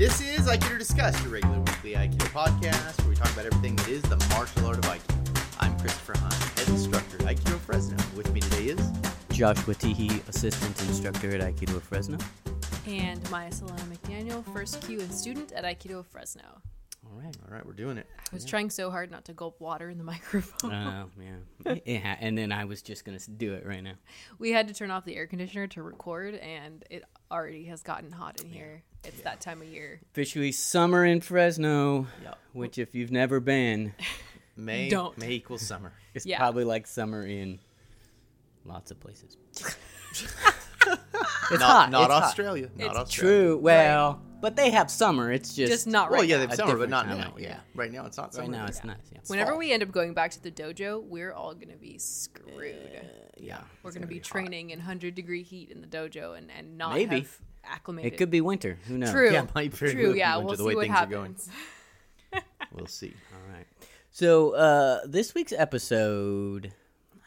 This is Aikido Discussed, your regular weekly Aikido podcast where we talk about everything that is the martial art of Aikido. I'm Christopher Hunt, head instructor at Aikido Fresno. With me today is Joshua Teehee, assistant instructor at Aikido Fresno. And Maya Solana McDaniel, first Q and student at Aikido Fresno. All right. all right. We're doing it. I was trying so hard not to gulp water in the microphone. Oh, yeah. yeah. And then I was just going to do it right now. we had to turn off the air conditioner to record, and it already has gotten hot in here. It's that time of year. Officially summer in Fresno, Yep. which, if you've never been, May Don't. May equals summer. It's Yeah. probably like summer in lots of places. It's not hot. not it's hot. Australia. Not It's Australia. True. Well, but they have summer. It's just, Just not right. Well, yeah, they have A summer, but not time now. of Yeah. right now it's not summer. right now. yet. It's nice. Yeah. Whenever fall. we end up going back to the dojo, we're all going to be screwed. yeah. we're going to be, be training in 100 degree heat in the dojo and, and not Maybe. have acclimated. It could be winter. Who knows? True. Yeah, might very well True. Yeah, winter, we'll the see way what things are going. happens. We'll see. All right. So uh, this week's episode,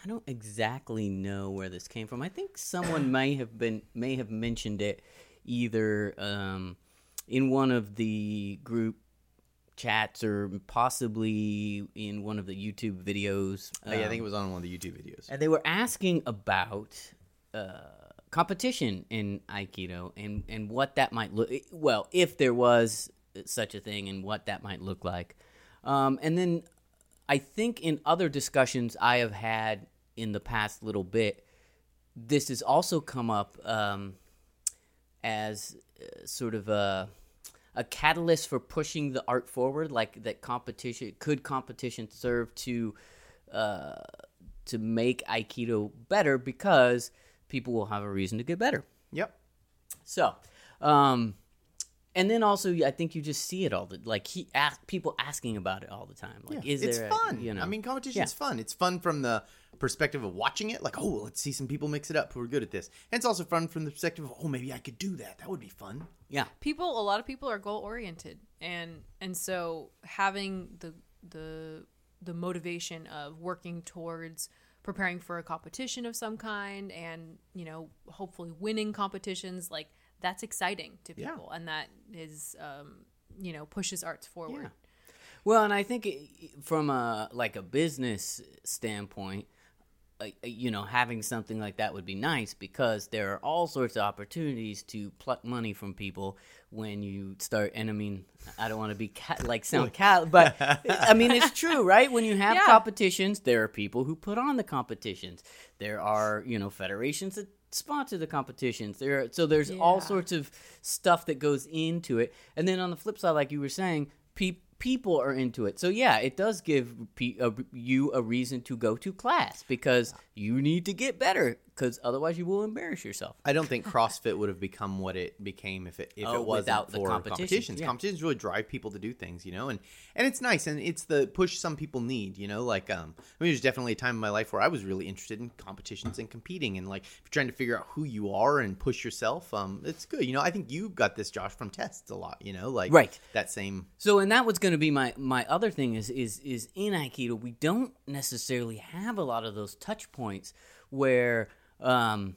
I don't exactly know where this came from. I think someone may have been may have mentioned it either um, in one of the group chats or possibly in one of the YouTube videos. Oh, yeah, I think it Um, was on one of the YouTube videos. and they were asking about uh, competition in Aikido and, and what that might look well if there was such a thing and what that might look like. Um, and then I think in other discussions I have had in the past little bit, this has also come up um, as uh, sort of a a catalyst for pushing the art forward. Like that competition could competition serve to uh, to make Aikido better because people will have a reason to get better. Yep. So, um, and then also I think you just see it all the like he ask people asking about it all the time. Like, is it's there? a- fun. you know, I mean, competition's fun. It's fun from the perspective of watching it, like, oh, let's see some people mix it up who are good at this. And it's also fun from the perspective of, oh, maybe I could do that. That would be fun. yeah, people a lot of people are goal oriented and and so having the the the motivation of working towards preparing for a competition of some kind and you know hopefully winning competitions like that's exciting to Yeah. people and that is um you know pushes arts forward Well, and I think it, from a like a business standpoint, uh, Uh, uh, you know, having something like that would be nice because there are all sorts of opportunities to pluck money from people when you start. And I mean, I don't want to be ca- like sound cal, but I mean it's true, right? When you have Yeah. competitions, there are people who put on the competitions. There are you know federations that sponsor the competitions. There, are, so there's all sorts of stuff that goes into it. And then on the flip side, like you were saying, pe- people are into it. So yeah, it does give pe- a, you a reason to go to class because you need to get better because otherwise you will embarrass yourself. I don't think CrossFit would have become what it became if it if Oh, it wasn't without the for competition, competitions. yeah. Competitions really drive people to do things, you know, and and it's nice and it's the push some people need, you know. Like um, I mean, there's definitely a time in my life where I was really interested in competitions and competing, and like trying to figure out who you are and push yourself, um, it's good, you know. I think you got this, Josh, from tests a lot, you know, like Right. that same. So, and that was going to be my my other thing is is is in Aikido we don't necessarily have a lot of those touch points where um,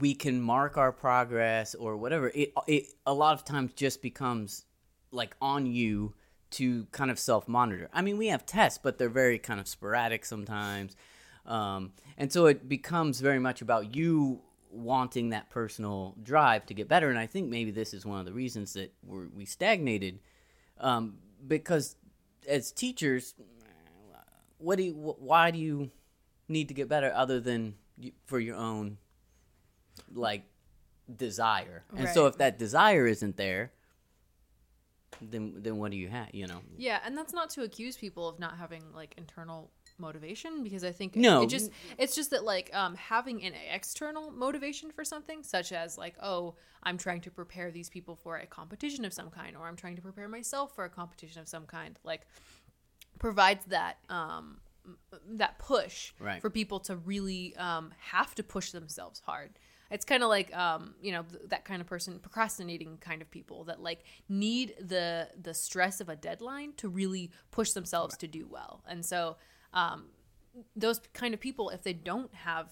we can mark our progress or whatever. It it a lot of times just becomes like on you to kind of self monitor. I mean, we have tests, but they're very kind of sporadic sometimes, um, and so it becomes very much about you wanting that personal drive to get better. And I think maybe this is one of the reasons that we stagnated um, because as teachers, what do you, why do you need to get better other than for your own like desire? And so if that desire isn't there, then then what do you have? You know, Yeah, and that's not to accuse people of not having like internal motivation because I think No. it just it's just that like um having an external motivation for something such as like oh I'm trying to prepare these people for a competition of some kind or I'm trying to prepare myself for a competition of some kind like provides that um that push Right. for people to really um have to push themselves hard. It's kind of like um, you know th- that kind of person, procrastinating kind of people that like need the the stress of a deadline to really push themselves to do well. And so um, those kind of people, if they don't have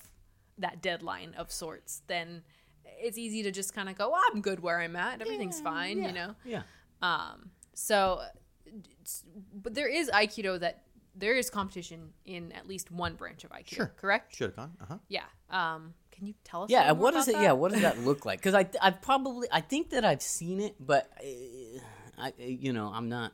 that deadline of sorts, then it's easy to just kind of go, well, I'm good where I'm at. Everything's fine, yeah, you know. Yeah. Um, so, but there is Aikido that there is competition in at least one branch of Aikido. Sure. Correct. Should have gone. Uh huh. Yeah. Um, can you tell us? Yeah, and what is about it? Yeah, what does that look like? Because I, I probably, I think that I've seen it, but uh, I, you know, I'm not.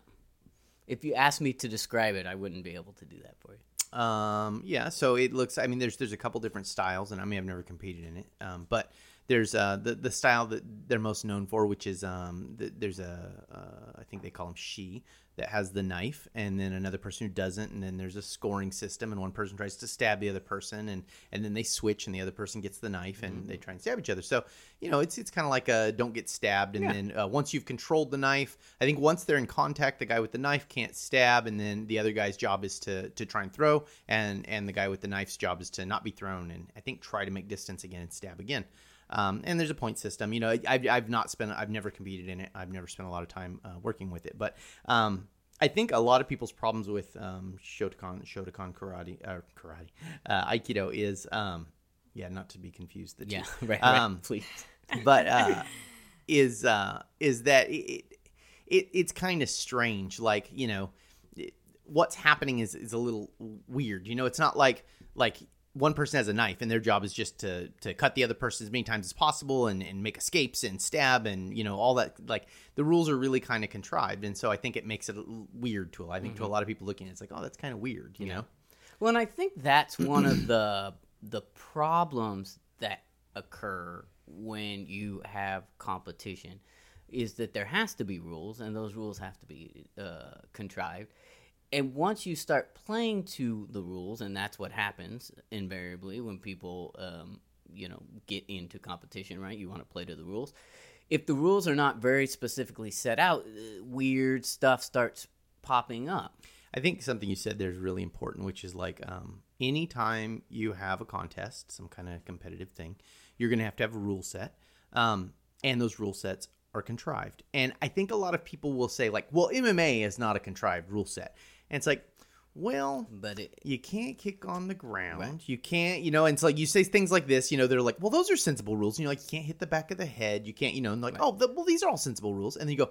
If you ask me to describe it, I wouldn't be able to do that for you. Um, yeah, so it looks. I mean, there's there's a couple different styles, and I mean, I've never competed in it, um, but there's uh, the the style that they're most known for, which is um, the, there's a uh, I think they call them she that has the knife, and then another person who doesn't, and then there's a scoring system, and one person tries to stab the other person, and and then they switch, and the other person gets the knife, and they try and stab each other. So you know, it's it's kind of like a don't get stabbed, and then uh, once you've controlled the knife, I think once they're in contact, the guy with the knife can't stab, and then the other guy's job is to to try and throw, and and the guy with the knife's job is to not be thrown, and I think try to make distance again and stab again. Um, and there's a point system. You know, I've, I've not spent, I've never competed in it. I've never spent a lot of time uh, working with it. But um, I think a lot of people's problems with um, Shodokan, Shotokan karate, or karate, uh, Aikido is, um, yeah, not to be confused. The two. Yeah, right. right. Um, Please. but uh, is uh, is that it, it it's kind of strange. Like you know, it, what's happening is is a little weird. You know, it's not like like one person has a knife and their job is just to to cut the other person as many times as possible and, and make escapes and stab and you know all that like the rules are really kind of contrived. And so i think it makes it a weird to i think to a lot of people looking at it, it's like oh that's kind of weird you know? Well, and I think that's one of the the problems that occur when you have competition is that there has to be rules and those rules have to be uh, contrived and once you start playing to the rules and that's what happens invariably when people um, you know get into competition right you want to play to the rules if the rules are not very specifically set out uh, weird stuff starts popping up I think something you said there is really important, which is like um, anytime you have a contest, some kind of competitive thing, you're going to have to have a rule set. Um, and those rule sets are contrived. And I think a lot of people will say, like, well, MMA is not a contrived rule set. And it's like, well, but it, you can't kick on the ground. You can't, you know, and it's like you say things like this, you know, they're like, well, those are sensible rules. And you're like, you can't hit the back of the head. You can't, you know, and like, oh, the, well, these are all sensible rules. And then you go,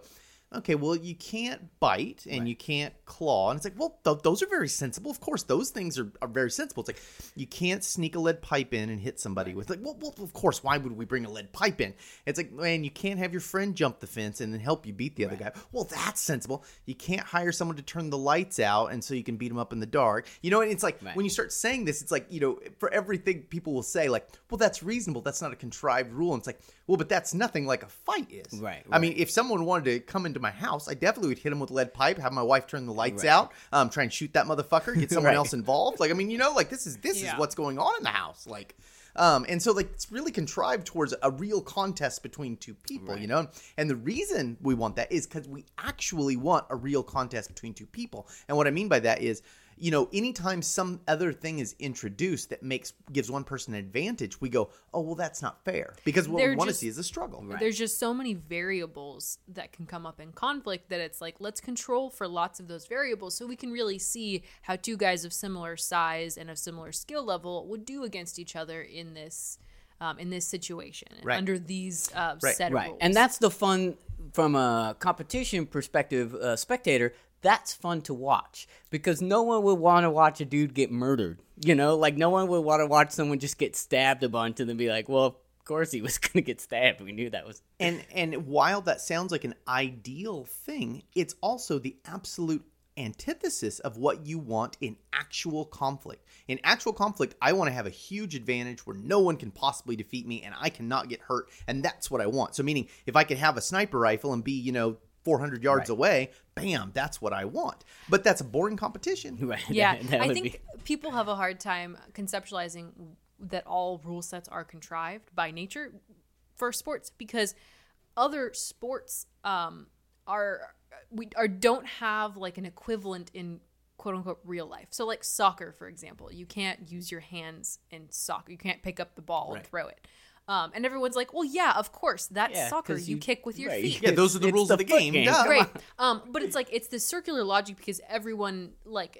okay, well, you can't bite and you can't claw. And it's like, well, th- those are very sensible. Of course, those things are, are very sensible. It's like, you can't sneak a lead pipe in and hit somebody with, like, well, well, of course, why would we bring a lead pipe in? It's like, man, you can't have your friend jump the fence and then help you beat the other guy. Well, that's sensible. You can't hire someone to turn the lights out and so you can beat them up in the dark. You know, and it's like, Right. when you start saying this, it's like, you know, for everything people will say, like, well, that's reasonable. That's not a contrived rule. And it's like, well, but that's nothing like a fight is. Right, I mean, if someone wanted to come into my house, I definitely would hit him with a lead pipe, have my wife turn the lights Right. out, um, try and shoot that motherfucker, get someone Right. else involved. Like, I mean, you know, like this is this Yeah. is what's going on in the house. Like, um, and so like it's really contrived towards a real contest between two people, you know. And the reason we want that is because we actually want a real contest between two people. And what I mean by that is, you know, anytime some other thing is introduced that makes gives one person an advantage, we go, oh well, that's not fair because what They're we want to see is a struggle. There's just so many variables that can come up in conflict that it's like let's control for lots of those variables so we can really see how two guys of similar size and of similar skill level would do against each other in this um, in this situation Right. under these uh, Right. set of right rules. and that's the fun from a competition perspective uh, spectator that's fun to watch because no one would want to watch a dude get murdered you know like no one would want to watch someone just get stabbed a bunch and then be like well of course he was gonna get stabbed we knew that was And and while that sounds like an ideal thing, it's also the absolute antithesis of what you want in actual conflict. In actual conflict, I want to have a huge advantage where no one can possibly defeat me and I cannot get hurt, and that's what I want. So meaning if I could have a sniper rifle and be, you know, 400 yards away, bam, that's what I want. But that's a boring competition. right. Yeah that- that i think be- people have a hard time conceptualizing that all rule sets are contrived by nature for sports because other sports um, are we are don't have like an equivalent in quote unquote real life. So like soccer for example you can't use your hands in soccer. You can't pick up the ball and throw it um, and everyone's like well yeah of course that's Yeah, soccer 'cause you, you- kick with your right. feet Yeah, those are the It's rules the of the game. game. Duh. right um but it's like it's the circular logic because everyone like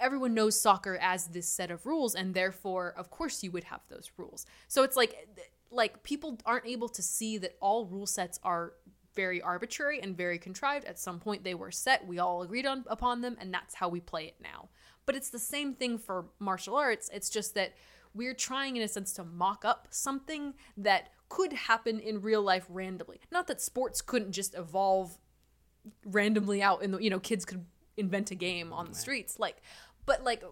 everyone knows soccer as this set of rules and therefore of course you would have those rules so it's like like people aren't able to see that all rule sets are very arbitrary and very contrived. At some point, they were set. We all agreed on upon them, and that's how we play it now. But it's the same thing for martial arts. It's just that we're trying, in a sense, to mock up something that could happen in real life randomly. Not that sports couldn't just evolve randomly out in the you know kids could invent a game on the streets like but like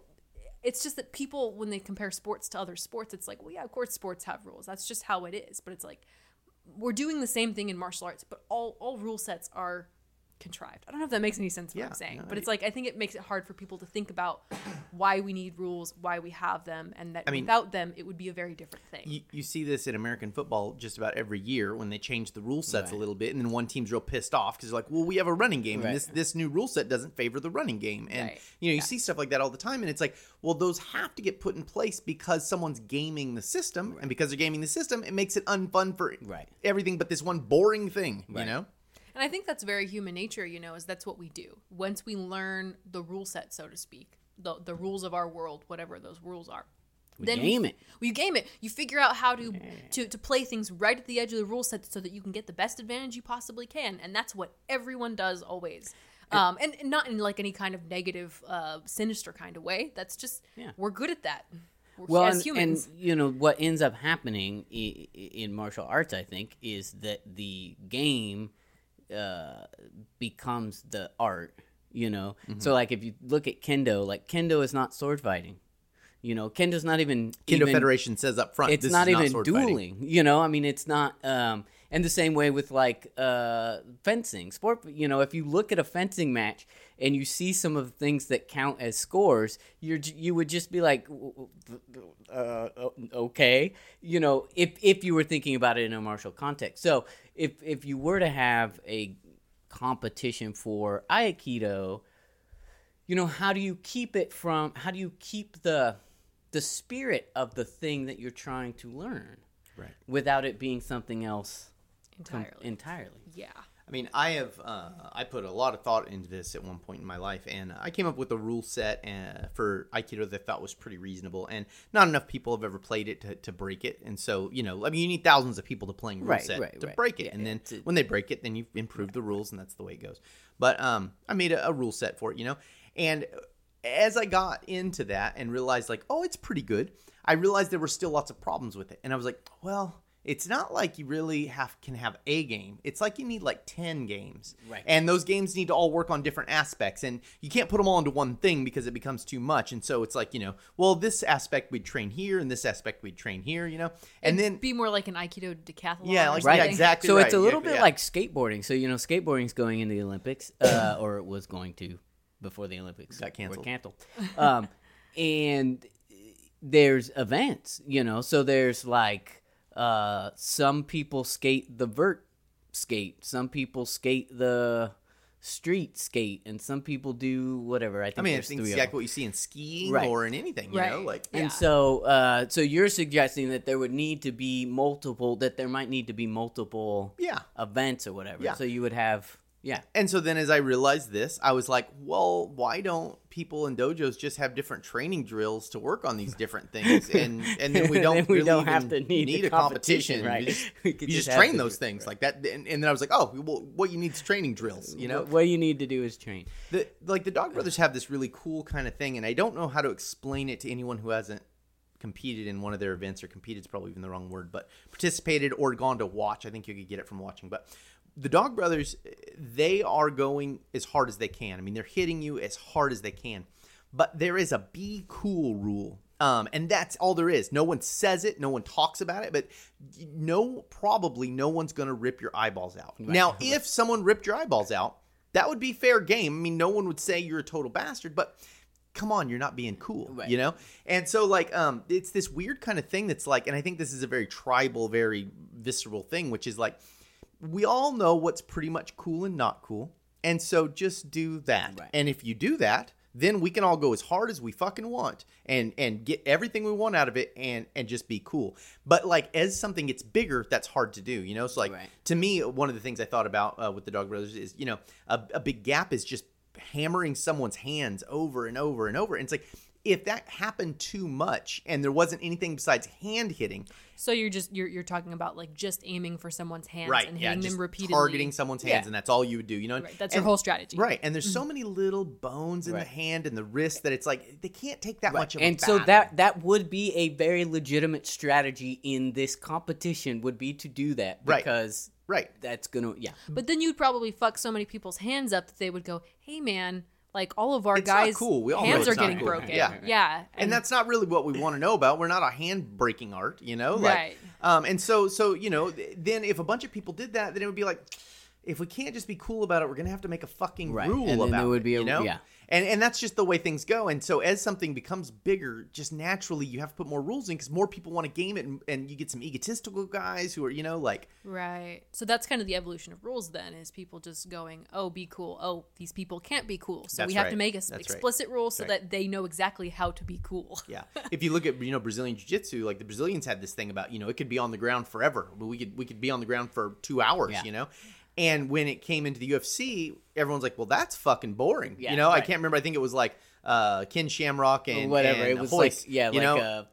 it's just that people when they compare sports to other sports it's like well yeah of course sports have rules. That's just how it is. But it's like we're doing the same thing in martial arts but all all rule sets are contrived i don't know if that makes any sense what Yeah, i'm saying no, but it's like i think it makes it hard for people to think about why we need rules why we have them and that I mean- without them it would be a very different thing You, you see this in American football just about every year when they change the rule sets a little bit, and then one team's real pissed off because they're like, "Well, we have a running game, Right. and this this new rule set doesn't favor the running game." And Right. you know, you see stuff like that all the time, and it's like, well, those have to get put in place because someone's gaming the system, and because they're gaming the system, it makes it unfun for Right. everything but this one boring thing. You know? And I think that's very human nature, you know, is that's what we do. Once we learn the rule set, so to speak, the the rules of our world, whatever those rules are. then game we, it. well, you game it. You figure out how to, to to play things right at the edge of the rule set so that you can get the best advantage you possibly can. And that's what everyone does always. Um, and, and not in like any kind of negative, uh, sinister kind of way. That's just Yeah. we're good at that. We're, well, as and, humans. and you know what ends up happening i- i- in martial arts, I think, is that the game uh, becomes the art. You know, Mm-hmm. so like if you look at kendo, like kendo is not sword fighting. You know, kendo's not even Kendo even, Federation says up front, It's this not is even not sword fighting. dueling. You know, I mean, it's not. Um, and the same way with like uh, fencing, sport. You know, if you look at a fencing match and you see some of the things that count as scores, you're you would just be like, uh, okay, you know, if if you were thinking about it in a martial context. So if if you were to have a competition for aikido, you know, how do you keep it from? How do you keep the the spirit of the thing that you're trying to learn Right. without it being something else com- entirely. entirely. yeah. I mean, I have uh, I put a lot of thought into this at one point in my life, and I came up with a rule set uh, for Aikido that I thought was pretty reasonable, and not enough people have ever played it to, to break it, and so you know, I mean, you need thousands of people to playing rule Right, set right, to right. break it, Yeah, and then a- when they break it, then you've improve the rules, and that's the way it goes. But um, I made a, a rule set for it, you know, and as I got into that and realized like, oh, it's pretty good, I realized there were still lots of problems with it, and I was like, well. It's not like you really have can have a game. It's like you need like ten games, Right. and those games need to all work on different aspects and you can't put them all into one thing because it becomes too much and so it's like you know well this aspect we'd train here and this aspect we'd train here you know and then be more like an Aikido decathlon. Yeah, or like- something. yeah, exactly. So it's a little yeah, bit yeah. like skateboarding. So you know, skateboarding's going in the Olympics, uh, or it was going to before the Olympics Got canceled. canceled. Um, and there's events, you know. So there's like uh, some people skate the vert skate, some people skate the street skate, and some people do whatever. I think I mean I there's it's of them. exactly what you see in skiing Right. or in anything you know Right. like Yeah. And so, uh, so you're suggesting that there would need to be multiple, that there might need to be multiple yeah events or whatever. Yeah. So you would have, yeah, And so then as I realized this, I was like, well, why don't people in dojos just have different training drills to work on these different things? And and then we don't Then we really don't have to need the a competition. competition, right? You just, We you just, just train to those things like that. And, and then I was like, oh, well, what you need is training drills, you know? What, what you need to do is train. The, like the Dog Brothers have this really cool kind of thing, and I don't know how to explain it to anyone who hasn't competed in one of their events or competed is probably even the wrong word, but participated or gone to watch. I think you could get it from watching. But the Dog Brothers, they are going as hard as they can. I mean, they're hitting you as hard as they can. But there is a be cool rule. Um, and that's all there is. No one says it, no one talks about it, but no, probably no one's going to rip your eyeballs out. Now, if someone ripped your eyeballs out, that would be fair game. I mean, no one would say you're a total bastard, but come on, you're not being cool, Right. you know? And so like um it's this weird kind of thing that's like and I think this is a very tribal, very visceral thing, which is like we all know what's pretty much cool and not cool. And so just do that. Right. And if you do that, then we can all go as hard as we fucking want and and get everything we want out of it and and just be cool. But like as something gets bigger, that's hard to do, you know? So like Right. to me, one of the things I thought about uh, with the Dog Brothers is, you know, a, a big gap is just hammering someone's hands over and over and over. And it's like, if that happened too much and there wasn't anything besides hand hitting, So you're just you're you're talking about like just aiming for someone's hands right? and Yeah, hitting just them repeatedly. targeting someone's hands, Yeah. and that's all you would do. You know, Right, that's your whole strategy. Right, and there's so mm-hmm. many little bones in the hand and the wrist that it's like they can't take that much of a and so battle. that that would be a very legitimate strategy in this competition would be to do that Right. because right. that's gonna yeah But then you'd probably fuck so many people's hands up that they would go, "Hey, man, like all of our It's not guys' cool. We all hands are getting cool. broken." Yeah. yeah, and that's not really what we want to know about. We're not a hand breaking art, you know. Like, Right. Um, and so, so you know, then if a bunch of people did that, then it would be like, if we can't just be cool about it, we're gonna have to make a fucking Right. rule And then about there would it. be a- you know? yeah. And and that's just the way things go. And so as something becomes bigger, just naturally you have to put more rules in because more people want to game it, and, and you get some egotistical guys who are, you know, like right. So that's kind of the evolution of rules. Then is people just going, "Oh, be cool. Oh, these people can't be cool." So That's we have right. to make a That's right. explicit rule so right. that they know exactly how to be cool. Yeah. if you look at you know Brazilian jiu-jitsu, like the Brazilians had this thing about, you know, it could be on the ground forever. But we could we could be on the ground for 2 hours, Yeah. you know. And when it came into the UFC, everyone's like, "Well, that's fucking boring." Yeah, you know, I can't remember. I think it was like uh Ken Shamrock and whatever and it was Royce, like yeah you like know? uh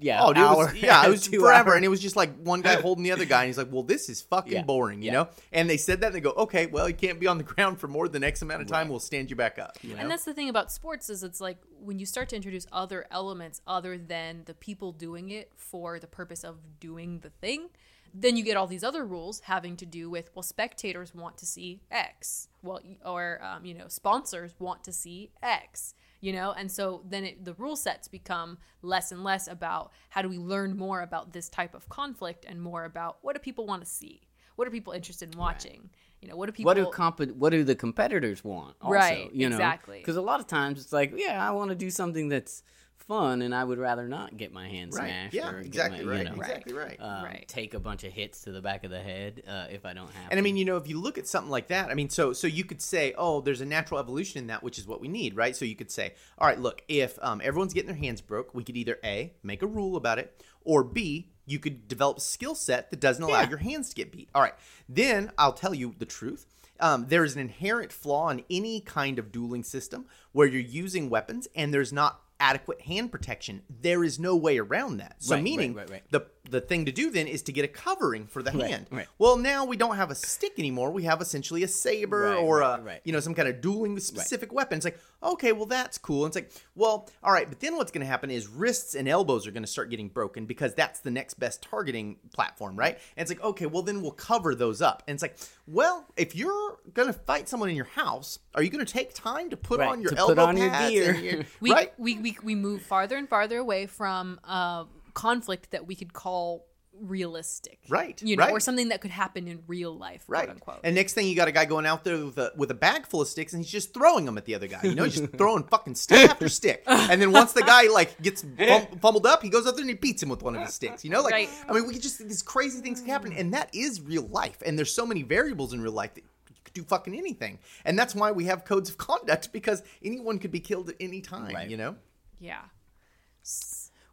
yeah Oh, dude, it was, yeah, it was two forever, hour. and it was just like one guy holding the other guy, and he's like, "Well, this is fucking Yeah, boring," you yeah. know. And they said that, and they go, "Okay, well, you can't be on the ground for more than X amount of time. We'll stand you back up." You know? And that's the thing about sports is it's like when you start to introduce other elements other than the people doing it for the purpose of doing the thing, then you get all these other rules having to do with well, spectators want to see X, well, or um, you know, sponsors want to see X. You know, and so then it, the rule sets become less and less about how do we learn more about this type of conflict and more about what do people want to see, what are people interested in watching, you know, what do people what do comp- what do the competitors want also, Right, you know? exactly. because a lot of times it's like yeah i want to do something that's fun and i would rather not get my hand Right. smashed Yeah, or get exactly my, right. you know, Exactly right. um, Right. take a bunch of hits to the back of the head uh, if i don't have And I mean, you know, if you look at something like that, I mean, so so you could say, oh, there's a natural evolution in that, which is what we need, right? So you could say, all right, look, if um, everyone's getting their hands broke, we could either a make a rule about it, or b you could develop a skill set that doesn't allow Yeah. your hands to get beat. All right, then I'll tell you the truth. Um, there is an inherent flaw in any kind of dueling system where you're using weapons and there's not adequate hand protection. There is no way around that. So Right, meaning right, right. the the thing to do then is to get a covering for the Right, hand. right. Well, now we don't have a stick anymore. We have essentially a saber Right, or a right. you know some kind of dueling with specific weapon. It's like okay, well that's cool. And it's like well, all right, but then what's going to happen is wrists and elbows are going to start getting broken because that's the next best targeting platform, right? And it's like okay, well then we'll cover those up. And it's like well, if you're going to fight someone in your house, are you going to take time to put Right, on your to elbow put on your pads gear. and your- we, right? we, we, we move farther and farther away from uh, conflict that we could call realistic. Right, You know, right. or something that could happen in real life, Right. quote unquote. And next thing you got a guy going out there with a, with a bag full of sticks and he's just throwing them at the other guy. You know, he's just throwing fucking stick after stick. And then once the guy like gets fum- fumbled up, he goes up there and he beats him with one of his sticks. You know, like Right. I mean, we could just these crazy things can happen, and that is real life. And there's so many variables in real life that you could do fucking anything. And that's why we have codes of conduct because anyone could be killed at any time. Right. You know. yeah.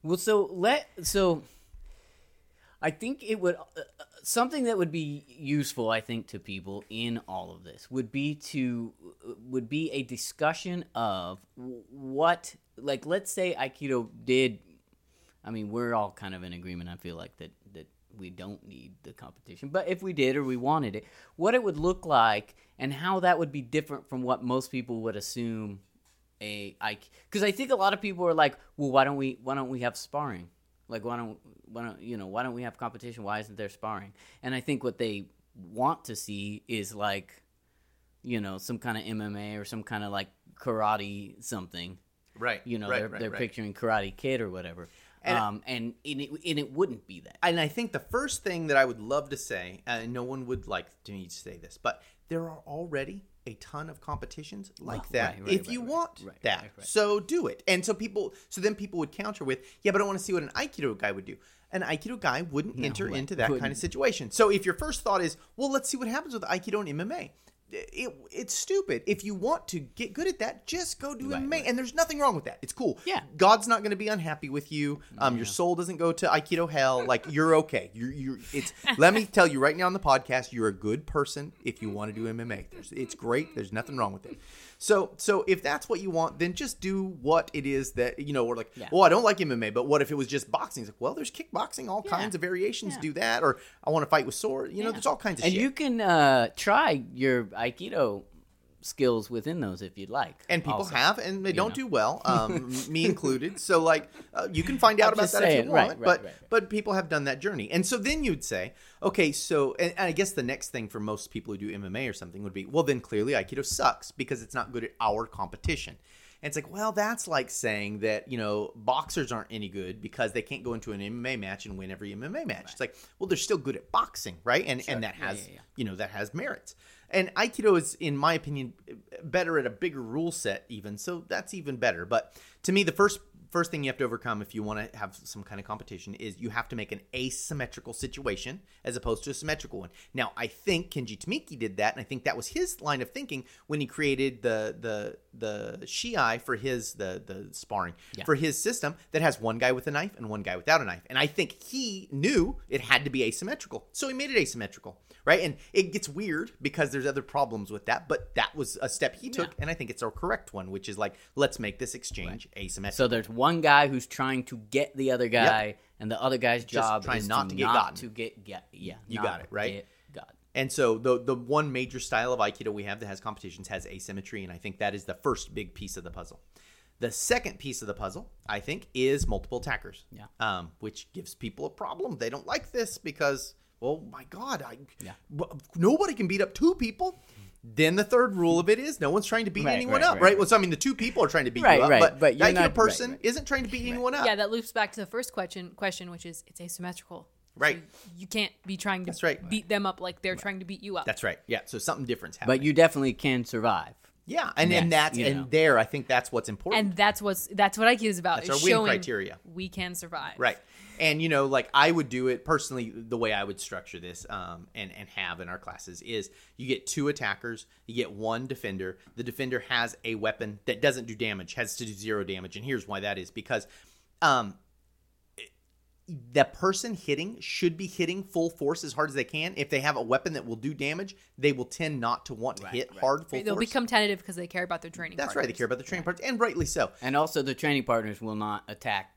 Well, so let so I think it would uh, uh, something that would be useful I think to people in all of this would be to would be a discussion of what like let's say aikido did I mean we're all kind of in agreement I feel like that that we don't need the competition but if we did or we wanted it what it would look like and how that would be different from what most people would assume a I because I think a lot of people are like, well, why don't we why don't we have sparring? Like why don't why don't you know why don't we have competition? Why isn't there sparring? And I think what they want to see is like, you know, some kind of MMA or some kind of like karate something. Right. You know, Right, they're right, they're right. picturing Karate Kid or whatever. And- um, and and it, and it wouldn't be that. And I think the first thing that I would love to say, and no one would like to me to say this, but there are already a ton of competitions like that right, right, if right, you want that. So do it. And so people, so then people would counter with, yeah, but I want to see what an Aikido guy would do. An Aikido guy wouldn't enter right, into that kind wouldn't. of situation. So if your first thought is, well, let's see what happens with Aikido and MMA. It, it's stupid. If you want to get good at that, just go do Right, MMA, right. and there's nothing wrong with that. It's cool. Yeah. God's not going to be unhappy with you. Um, your soul doesn't go to Aikido hell. Like you're okay. You're you're. It's. let me tell you right now on the podcast, you're a good person if you want to do MMA. There's, it's great. There's nothing wrong with it. So so if that's what you want, then just do what it is that you know. We're like, Yeah. well, I don't like MMA, but what if it was just boxing? It's like, well, there's kickboxing, all Yeah. kinds of variations Yeah. do that, or I want to fight with sword. You know, there's all kinds of and shit. you can uh, try your aikido skills within those if you'd like. and people also. have, and they don't know. do well, um, me included. So, like, uh, you can find out I'm about that if you want. right, but right, right. but people have done that journey, and so then you'd say, okay, so and, and I guess the next thing for most people who do MMA or something would be, well, then clearly Aikido sucks because it's not good at our competition. And it's like, well, that's like saying that you know boxers aren't any good because they can't go into an MMA match and win every MMA match. It's like, well, they're still good at boxing, right? And and that Yeah, has yeah, yeah. you know that has merits and aikido is in my opinion better at a bigger rule set even so that's even better. But to me the first first thing you have to overcome if you want to have some kind of competition is you have to make an asymmetrical situation as opposed to a symmetrical one. Now i think kenji tomiki did that and i think that was his line of thinking when he created the the the shiai for his the the sparring Yeah. for his system that has one guy with a knife and one guy without a knife. And i think he knew it had to be asymmetrical so he made it asymmetrical right? And it gets weird because there's other problems with that but that was a step he took and i think it's a correct one which is like let's make this exchange asymmetrical. So there's one guy who's trying to get the other guy, and the other guy's job trying is not to, to get not gotten. to get get yeah. You got it, right? Gotten. And so the the one major style of aikido we have that has competitions has asymmetry, and I think that is the first big piece of the puzzle. The second piece of the puzzle, I think, is multiple attackers. Yeah. Um, which gives people a problem. They don't like this because, well, my God, I Yeah. w- nobody can beat up two people. Then the third rule of it is no one's trying to beat Right, anyone right, up, right, right? right. Well, so I mean, the two people are trying to beat Right, you up, right, but, but the you're aikido not- person right, right. isn't trying to beat anyone up. Yeah, that loops back to the first question, question which is it's asymmetrical. Right. So you can't be trying to That's right. beat them up like they're trying to beat you up. That's right. Yeah. So something different's happening. But you definitely can survive. Yeah, and and Yes, that's you and there, I think that's what's important. and that's what's that's what Aikido is about. That's our win criteria. We can survive. Right. And you know, like I would do it personally. The way I would structure this, um, and and have in our classes is you get two attackers, you get one defender. The defender has a weapon that doesn't do damage, has to do zero damage, and here's why that is because, um, the person hitting should be hitting full force as hard as they can. If they have a weapon that will do damage, they will tend not to want to hit hard full Right, They'll force. become tentative because they care about their training. Partners. That's right. They care about the training partners, and rightly so. And also, the training partners will not attack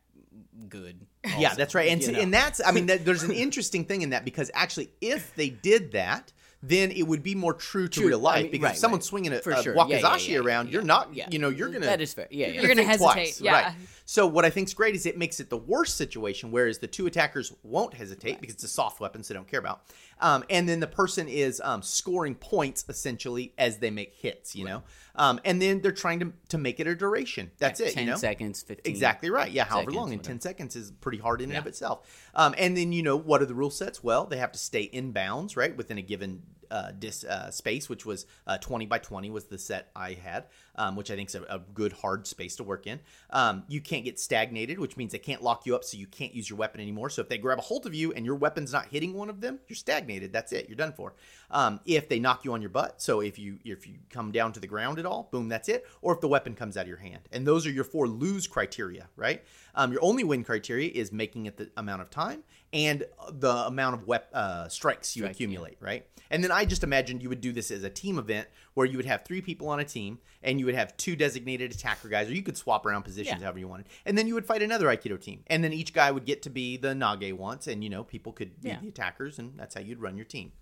good. yeah, that's right. And you see, and that's I mean, that, there's an interesting thing in that because actually, if they did that. Then it would be more true to True, real life I mean, because right, if someone's right. swinging a, For a sure. wakizashi Yeah, yeah, yeah, around, yeah, you're not, yeah. you know, you're gonna That is fair. Yeah, yeah. You're gonna think hesitate, yeah. Right? So what I think is great is it makes it the worst situation, whereas the two attackers won't hesitate because it's a soft weapon, so they don't care about. Um, and then the person is um, scoring points essentially as they make hits, you know. Um, and then they're trying to to make it a duration. That's it. Ten you know? seconds, fifteen. Exactly right. Yeah, however seconds, long. And whatever. 10 seconds is pretty hard in and of itself. Um, and then, you know, what are the rule sets? Well, they have to stay in bounds, right, within a given uh, dis, uh, space, which was uh, 20 by 20 was the set I had, um, which I think is a, a good, hard space to work in. Um, you can't get stagnated, which means they can't lock you up so you can't use your weapon anymore. So if they grab a hold of you and your weapon's not hitting one of them, you're stagnated. That's it. You're done for. Um, if they knock you on your butt, so if you if you come down to the ground at all, boom, that's it. Or if the weapon comes out of your hand, and those are your four lose criteria, right? Um, your only win criteria is making it the amount of time and the amount of wep- uh, strikes you Strike, yeah. accumulate, right? And then I just imagined you would do this as a team event where you would have three people on a team and you would have two designated attacker guys, or you could swap around positions Yeah. however you wanted. And then you would fight another Aikido team. And then each guy would get to be the Nage once, and you know, people could be Yeah. the attackers, and that's how you'd run your team.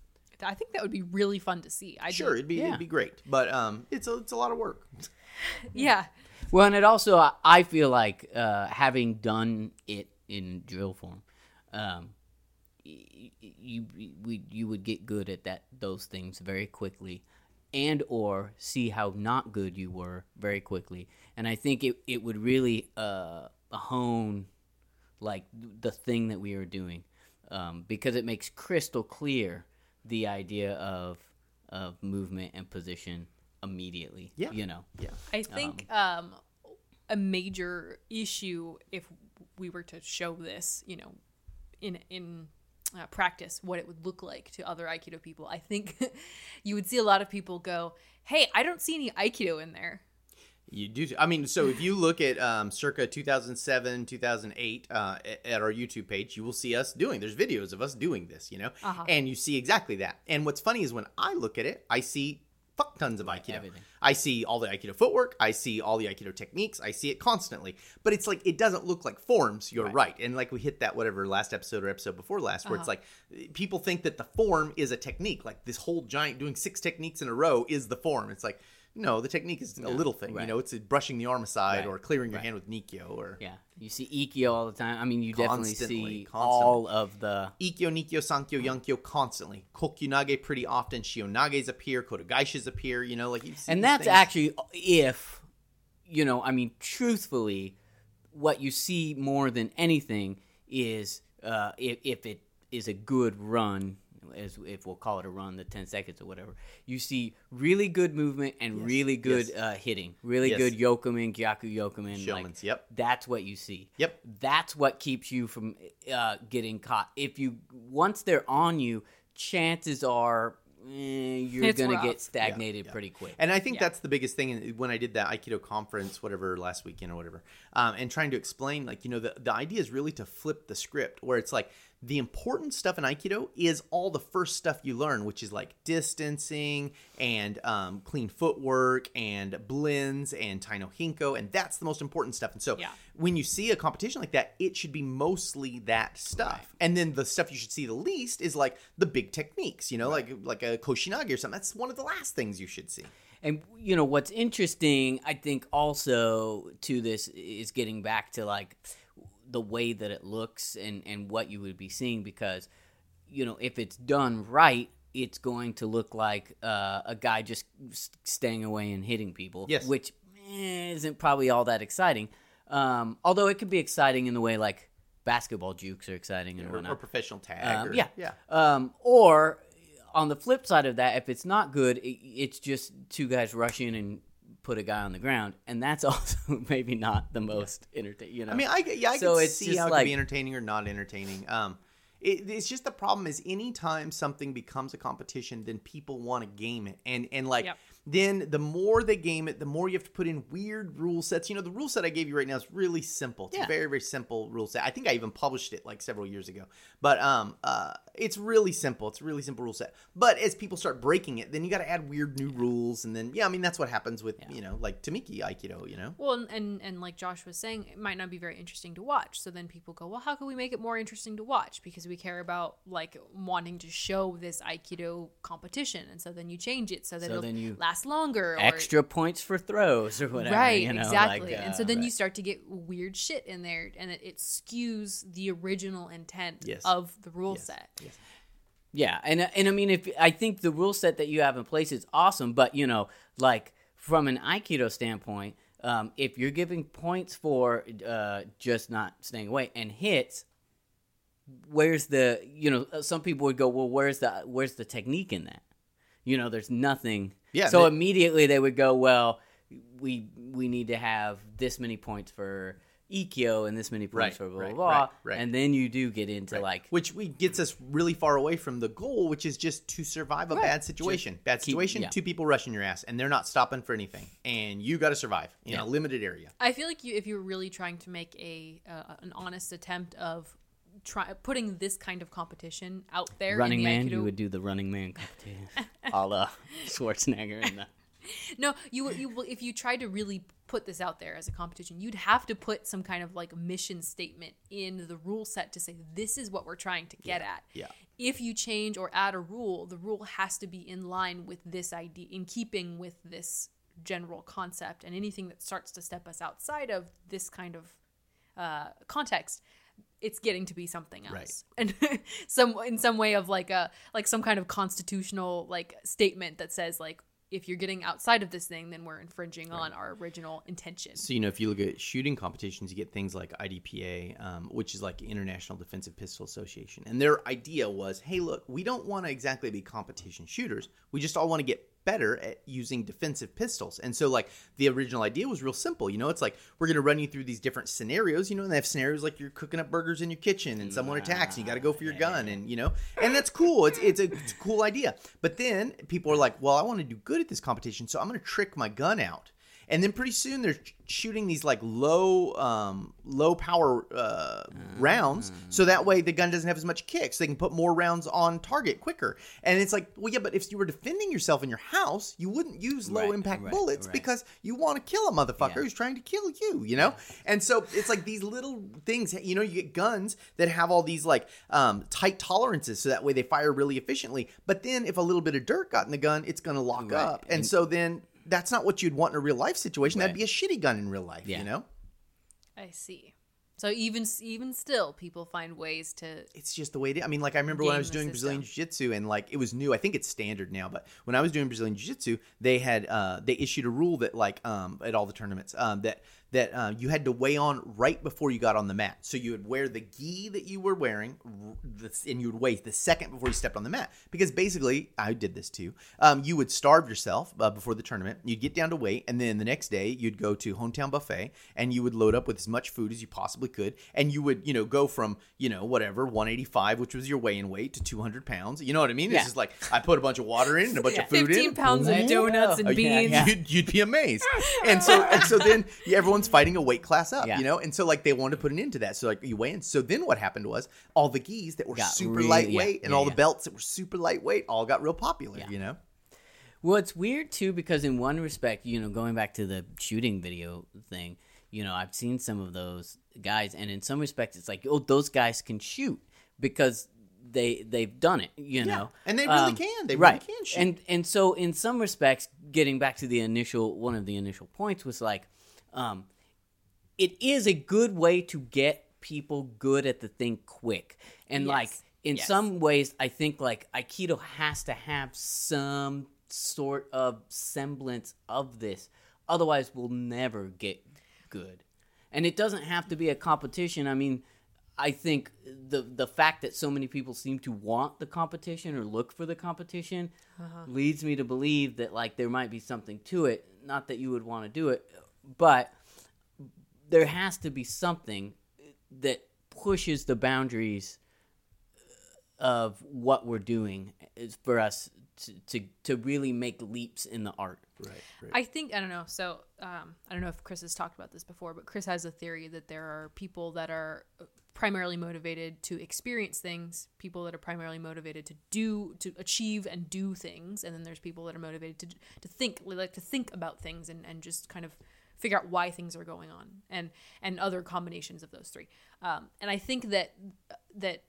I think that would be really fun to see. I Sure, it'd be Yeah. it'd be great. But um it's a it's a lot of work. yeah. Well, and it also, I- I feel like uh, having done it in drill form, um, y- y- you we, you would get good at that those things very quickly, and or see how not good you were very quickly. And I think it it would really uh, hone like the thing that we are doing um, because it makes crystal clear the idea of of movement and position immediately. Yeah. you know. Yeah. I think um, a major issue if we were to show this, you know, in in uh, practice what it would look like to other Aikido people, I think you would see a lot of people go, "Hey, I don't see any Aikido in there." You do. I mean, so if you look at um, circa 2007, 2008 uh, at our YouTube page, you will see us doing. There's videos of us doing this, you know, Uh-huh. and you see exactly that. And what's funny is when I look at it, I see fuck tons of Aikido. everything. I see all the Aikido footwork. I see all the Aikido techniques. I see it constantly. But it's like it doesn't look like forms. You're right. And like we hit that whatever last episode or episode before last, where it's Uh-huh. like people think that the form is a technique. Like this whole giant doing six techniques in a row is the form. It's like no, the technique is a little thing. You know, it's brushing the arm aside Right, or clearing your right. hand with Nikyo or Yeah, you see Ikkyo all the time. I mean, you definitely see constantly. all of the Ikkyo, Nikyo, Sankyo, Yonkyo constantly. Kokyunage pretty often. Shihonages appear. Kotegaeshis appear. You know, like you see and that's things. actually if you know i mean truthfully what you see more than anything is uh, if, if it is a good run as if we'll call it a run the 10 seconds or whatever you see really good movement and really good yes. uh, hitting really Yes. good yokomen gyaku yokomen Shomens, like, yep. that's what you see Yep. that's what keeps you from uh, getting caught if you once they're on you chances are eh, you're It's gonna rough. get stagnated pretty quick And I think Yeah. that's the biggest thing in- when I did that Aikido conference, whatever, last weekend or whatever, um, and trying to explain, like, you know, the, the idea is really to flip the script where it's like the important stuff in Aikido is all the first stuff you learn, which is like distancing and um, clean footwork and blends and Taino Hinko. And that's the most important stuff. And so Yeah. when you see a competition like that, it should be mostly that stuff. And then the stuff you should see the least is like the big techniques, you know, like like a Koshinage or something. That's one of the last things you should see. And you know what's interesting, I think also to this is getting back to like the way that it looks and and what you would be seeing because you know if it's done right, it's going to look like uh, a guy just staying away and hitting people. Yes. which eh, isn't probably all that exciting. Um, although it could be exciting in the way like basketball jukes are exciting and or, whatnot. or professional tag. Um, or, yeah, yeah. Um, or on the flip side of that, if it's not good, it, it's just two guys rushing and put a guy on the ground, and that's also maybe not the most entertaining. You know, I mean, I yeah, I So can see just how it like- could be entertaining or not entertaining. Um, it, it's just the problem is anytime something becomes a competition, then people want to game it, and and like Yep. then the more they game it, the more you have to put in weird rule sets. You know, the rule set I gave you right now is really simple. It's Yeah. a very very simple rule set. I think I even published it like several years ago, but um, uh, it's really simple. It's a really simple rule set. But as people start breaking it, then you got to add weird new rules, and then yeah, I mean that's what happens with you know like Tomiki Aikido. You know. Well, and, and and like Josh was saying, it might not be very interesting to watch. So then people go, well, how can we make it more interesting to watch? Because we care about like wanting to show this Aikido competition, and so then you change it so that So it'll then you- last longer. Or, extra points for throws or whatever. right, you know, exactly. like, and uh, so then you start to get weird shit in there, and it, it skews the original intent Yes. of the rule set. Yeah, and and I mean, if I think the rule set that you have in place is awesome, but you know, like from an Aikido standpoint, um, if you're giving points for uh, just not staying away and hits, where's the you know? uh, Some people would go, well, where's the where's the technique in that? You know, there's nothing. Yeah, So they- immediately they would go, well, we we need to have this many points for Ikkyo and this many points Right, for blah right, blah blah, right, right. and then you do get into like which we gets us really far away from the goal, which is just to survive a Right. bad situation. bad keep- situation, yeah. two people rushing your ass, and they're not stopping for anything, and you got to survive in Yeah. a limited area. I feel like you, if you're really trying to make a uh, an honest attempt of try putting this kind of competition out there, Running in the Man, Aikido, you would do the Running Man competition, a la Schwarzenegger and the. No, you you will- if you tried to really put this out there as a competition, you'd have to put some kind of like mission statement in the rule set to say this is what we're trying to get at. yeah. If you change or add a rule, the rule has to be in line with this idea, in keeping with this general concept, and anything that starts to step us outside of this kind of uh, context. It's getting to be something else, Right. and some in some way of like a like some kind of constitutional like statement that says like if you're getting outside of this thing, then we're infringing on our original intention. So you know, if you look at shooting competitions, you get things like IDPA, um, which is like International Defensive Pistol Association, and their idea was, hey, look, we don't want to exactly be competition shooters. We just all want to get better at using defensive pistols. And so like the original idea was real simple. You know, it's like we're to run you through these different scenarios, you know, and they have scenarios like you're cooking up burgers in your kitchen and someone attacks and you got to go for your gun and you know, and that's cool. It's it's a, it's a cool idea. But then people are like, "Well, I want to do good at this competition, so I'm to trick my gun out." And then pretty soon they're shooting these like low um, low power uh, rounds, so that way the gun doesn't have as much kick, so they can put more rounds on target quicker. And it's like, well, yeah, but if you were defending yourself in your house, you wouldn't use low Right, impact right, bullets right. because you want to kill a motherfucker Yeah. who's trying to kill you, you know? And so it's like these little things, you know, you get guns that have all these like um, tight tolerances so that way they fire really efficiently. But then if a little bit of dirt got in the gun, it's going to lock up. And, And- so then that's not what you'd want in a real life situation. That'd be a shitty gun in real life, Yeah. you know? I see. So even even still, people find ways to. it's just the way it is. I mean, like I remember when I was the doing Brazilian. Jiu Jitsu and like it was new. I think it's standard now, but when I was doing Brazilian Jiu Jitsu, they had uh, they issued a rule that like um, at all the tournaments um, that that uh, you had to weigh on right before you got on the mat. So you would wear the gi that you were wearing, r- the- and you would weigh the second before you stepped on the mat. Because basically, I did this too. Um, you would starve yourself uh, before the tournament. You'd get down to weight, and then the next day you'd go to hometown buffet, and you would load up with as much food as you possibly could, and you would you know go from you know whatever 185, which was your weigh-in weight, to 200 pounds. You know what I mean? Yeah. It's just like I put a bunch of water in and a bunch Yeah. of food in. 15 pounds There of you donuts and Oh, yeah, beans. yeah. You'd, you'd be amazed. And so and so then yeah, everyone's fighting a weight class up, Yeah. you know? And so like they wanted to put an end to that. So like you weigh in. So then what happened was all the gis that were Got super really- lightweight yeah, and yeah, all the belts that were super lightweight all got real popular, Yeah. you know? Well, it's weird too because in one respect, you know, going back to the shooting video thing, you know, I've seen some of those guys, and in some respects, it's like, oh, those guys can shoot because they they've done it, you know, And they really Um, can. They right. really can shoot. And and so in some respects, getting back to the initial one of the initial points was like, um, it is a good way to get people good at the thing quick, and like in Yes. some ways, I think like Aikido has to have some sort of semblance of this. Otherwise, we'll never get good. And it doesn't have to be a competition. I mean, I think the the fact that so many people seem to want the competition or look for the competition leads me to believe that like there might be something to it. Not that you would want to do it, but there has to be something that pushes the boundaries of what we're doing is for us to, to, to really make leaps in the art. right, right. I think I don't know. So um, I don't know if Chris has talked about this before, but Chris has a theory that there are people that are primarily motivated to experience things, people that are primarily motivated to do to achieve and do things, and then there's people that are motivated to to think, like to think about things and and just kind of figure out why things are going on and and other combinations of those three. Um, and I think that that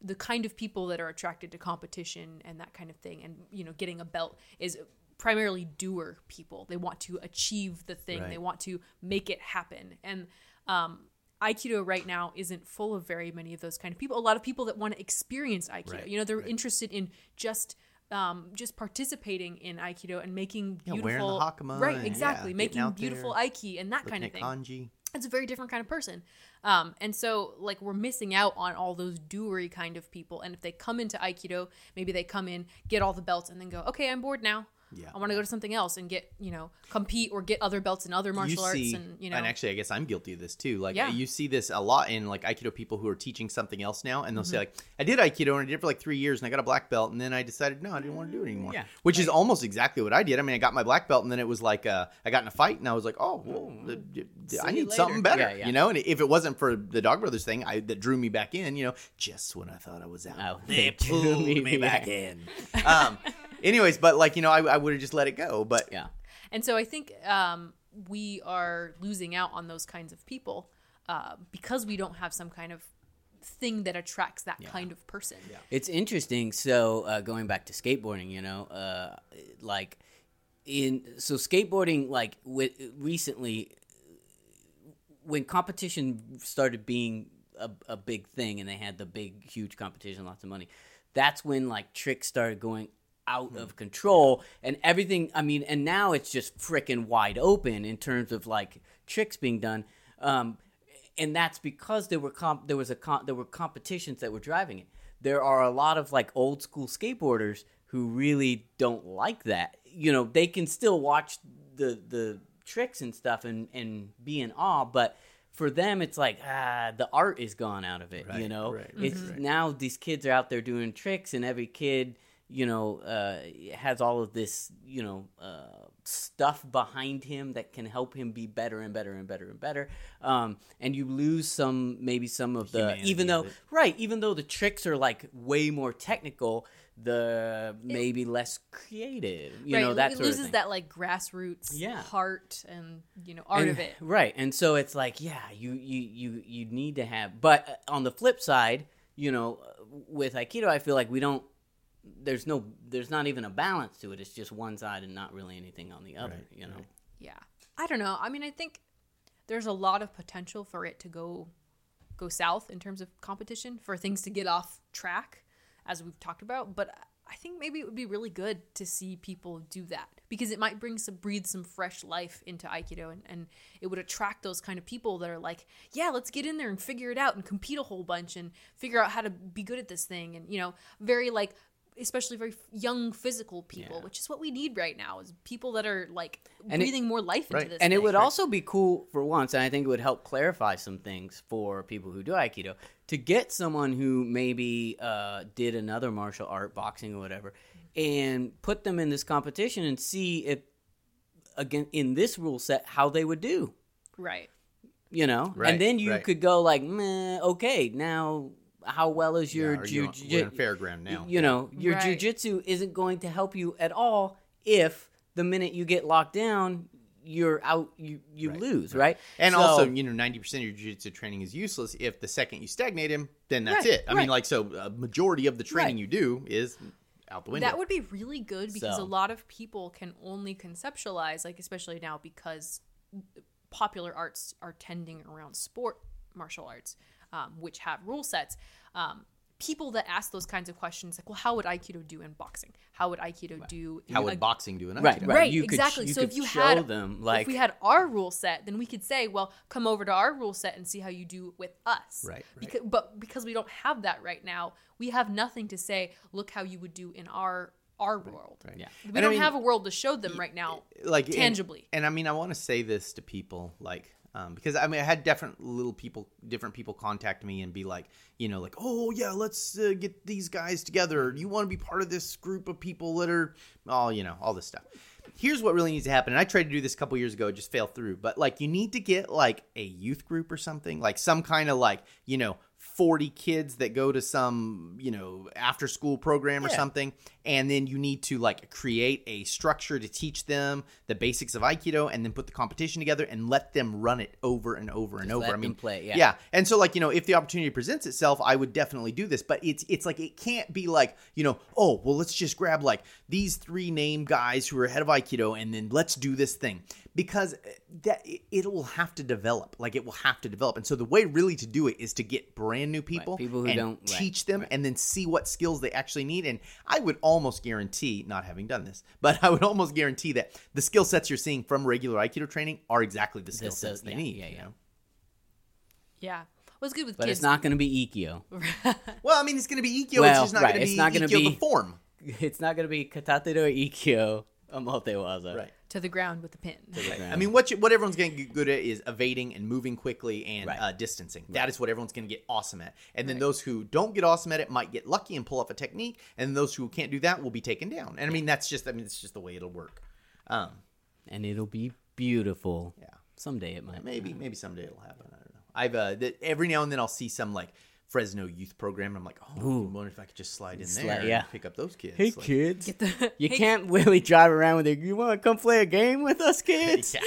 the kind of people that are attracted to competition and that kind of thing and you know getting a belt is primarily doer people. They want to achieve the thing. Right. they want to make it happen. And um aikido right now isn't full of very many of those kind of people. A lot of people that want to experience aikido. Right, you know they're interested in just um, just participating in aikido and making Yeah, beautiful wearing the hakama right exactly yeah, making beautiful there, aiki and that kind of thing kanji. it's a very different kind of person. Um, and so like we're missing out on all those doery kind of people. And if they come into Aikido, maybe they come in, get all the belts, and then go, okay, I'm bored now. Yeah. I want to go to something else and get, you know, compete or get other belts in other martial arts see, and, you know. and actually, I guess I'm guilty of this too. Like, Yeah. you see this a lot in like Aikido people who are teaching something else now, and they'll Mm-hmm. say like, "I did Aikido and I did it for like three years, and I got a black belt, and then I decided no, I didn't want to do it anymore." Yeah, which is almost exactly what I did. I mean, I got my black belt, and then it was like uh, I got in a fight, and I was like, "Oh, well, the- I need something better," Yeah, yeah. you know. And if it wasn't for the Dog Brothers thing, I that drew me back in, you know, just when I thought I was out, Oh, they pulled me back. in. Um, anyways, but like you know, I, I would have just let it go, but Yeah. And so I think um, we are losing out on those kinds of people uh, because we don't have some kind of thing that attracts that kind of person. It's interesting. So uh, going back to skateboarding, you know, uh, like in so skateboarding, like with recently, when competition started being a, a big thing, and they had the big, huge competition, lots of money. That's when like tricks started going out of control and everything i mean and now it's just freaking wide open in terms of like tricks being done um, and that's because there were comp- there was a com- there were competitions that were driving it. There are a lot of like old school skateboarders who really don't like that. you know they can still watch the the tricks and stuff and and be in awe, but for them it's like ah the art is gone out of it. you Right, know, right, it's right. now these kids are out there doing tricks, and every kid you know uh, has all of this you know uh, stuff behind him that can help him be better and better and better and better. Um, and you lose some maybe some of the Humanity even though right even though the tricks are like way more technical. The maybe less creative, you right, know that it sort of loses thing. that like grassroots Yeah. heart and you know art And- of it. right and so it's like yeah you you you you need to have but uh, on the flip side you know with aikido i feel like we don't there's no there's not even a balance to it it's just one side and not really anything on the other Right, you know right. Yeah. I don't know. I mean, I think there's a lot of potential for it to go go south in terms of competition, for things to get off track as we've talked about, but I think maybe it would be really good to see people do that because it might bring some breathe some fresh life into aikido and, and it would attract those kind of people that are like yeah let's get in there and figure it out and compete a whole bunch and figure out how to be good at this thing and you know very like especially very young physical people Yeah. which is what we need right now is people that are like And it- breathing more life into this and it thing. would also be cool for once and i think it would help clarify some things for people who do aikido to get someone who maybe uh, did another martial art boxing or whatever and put them in this competition and see if again in this rule set how they would do right you know Right, and then you right. could go like Meh, okay now how well is your Yeah, are you on- jiu- we're fair ground now. you know your Right. jujitsu isn't going to help you at all if the minute you get locked down you're out you you Right, lose right, And So- also, you know, ninety percent of your jiu-jitsu training is useless if the second you stagnate him, then that's Right, it. I right. mean, like, so a majority of the training Right. you do is out the window. that would be really good because So- a lot of people can only conceptualize like especially now because popular arts are tending around sport martial arts um, which have rule sets um, people that ask those kinds of questions like well how would aikido do in boxing how would aikido do in How a- would boxing do in right Aikido? right, Right, you could, exactly. you so could if you show had them like if we had our rule set, then we could say, well, come over to our rule set and see how you do with us. Right, right. Because, but because we don't have that right now, we have nothing to say. Look how you would do in our our world. right. Yeah. We And don't mean, have a world to show them right now. like and- tangibly. And, I mean, I want to say this to people, like, um, because I mean, I had different little people, different people contact me and be like, you know, like, oh yeah, let's uh, get these guys together. You want to be part of this group of people that are, all you know, all this stuff. Here's what really needs to happen. And I tried to do this a couple years ago, just fell through. But like, you need to get like a youth group or something, like some kind of like, you know. 40 kids that go to some, you know, after school program or Yeah. something and then you need to like create a structure to teach them the basics of aikido and then put the competition together and let them run it over and over and over let i mean them play, yeah. yeah and so like you know if the opportunity presents itself i would definitely do this but it's it's like it can't be like you know oh well let's just grab like these three name guys who are ahead of aikido and then let's do this thing because uh, that it, it will have to develop like it will have to develop and so the way really to do it is to get brand new people, people who and don't- right, teach them and then see what skills they actually need and i would almost guarantee not having done this but i would almost guarantee that the skill sets you're seeing from regular aikido training are exactly the skill This, sets they yeah, need yeah, you yeah. know? Yeah. What's good with but kids? it's not going to be ikkyo well i mean it's going to be ikkyo Well, it's just not right, going to it's be not gonna ikkyo the be- form it's not going to be katate do ikkyo omotewaza right to the ground with the pin. I mean, what you, what everyone's going to get good at is evading and moving quickly and Right. uh, distancing. That is what everyone's going to get awesome at. And then those who don't get awesome at it might get lucky and pull off a technique, and those who can't do that will be taken down. And I mean, that's just I mean, it's just the way it'll work. Um, and it'll be beautiful Yeah. someday it might maybe maybe someday it'll happen. I don't know. I've uh, th- every now and then I'll see some like Fresno youth program. And I'm like, oh, I wonder if I could just slide in Sli- there yeah. and pick up those kids. hey Like, kids Get the you Hey, can't really drive around with it you want to come play a game with us kids Yeah.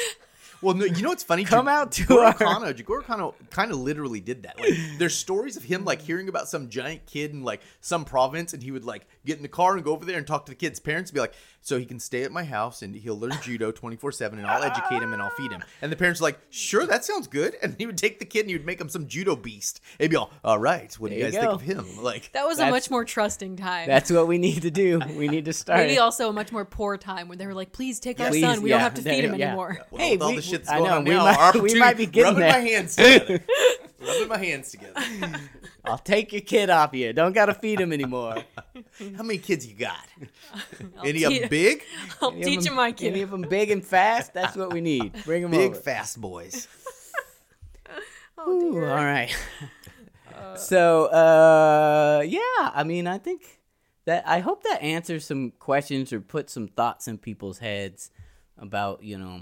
Well, no, you know what's funny? Come Ja- out to Jigoro our- Kano. Jigoro Kano kind of literally did that. Like, there's stories of him like hearing about some giant kid in like some province, and he would like get in the car and go over there and talk to the kid's parents, and be like, "So he can stay at my house and he'll learn judo 24 seven, and I'll educate him and I'll feed him." And the parents are like, "Sure, that sounds good." And he would take the kid and he would make him some judo beast. He'd be all, "All right, what do you guys you think of him?" Like, that was a much more trusting time. that's what we need to do we need to start Maybe also a much more poor time where they were like, "Please take our Please, son. We yeah, don't have to there feed him go. anymore." well, Hey, all we- the shit I going know, on we now, might- our we might be getting rubbing there. my hands together. Rubbing my hands together. I'll take your kid off you. Don't gotta feed him anymore. How many kids you got? I'll Any of them big? I'll Any teach them- him my Any of them big and fast? That's what we need. Bring them Big over. fast boys. Oh, Ooh, dear. all right. so, uh, yeah, I mean, I think that I hope that answers some questions or puts some thoughts in people's heads about you know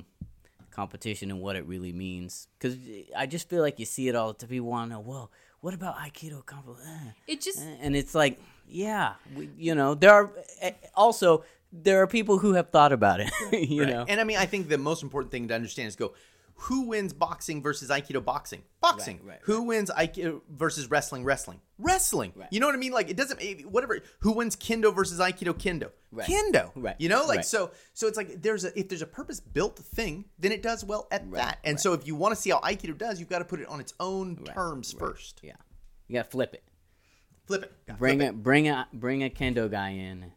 competition and what it really means. Because I just feel like you see it all. To people want to know, well, what about Aikido competition? It just and it's like, yeah, we, you know, there are eh, also there are people who have thought about it. you Right. know, And I mean, I think the most important thing to understand is go, who wins boxing versus Aikido boxing? Boxing. Right, right, who wins Aikido versus wrestling? Wrestling. Wrestling. Right. You know what I mean? Like it doesn't whatever. Who wins Kendo versus Aikido? Kendo. Right. Kendo. Right. You know, like Right. so. So it's like there's a if there's a purpose built thing, then it does well at that. And right. so if you want to see how Aikido does, you've got to put it on its own Right, terms right. first. yeah, you got to flip it. Flip it. Gotta Bring flip a bring a bring a kendo guy in.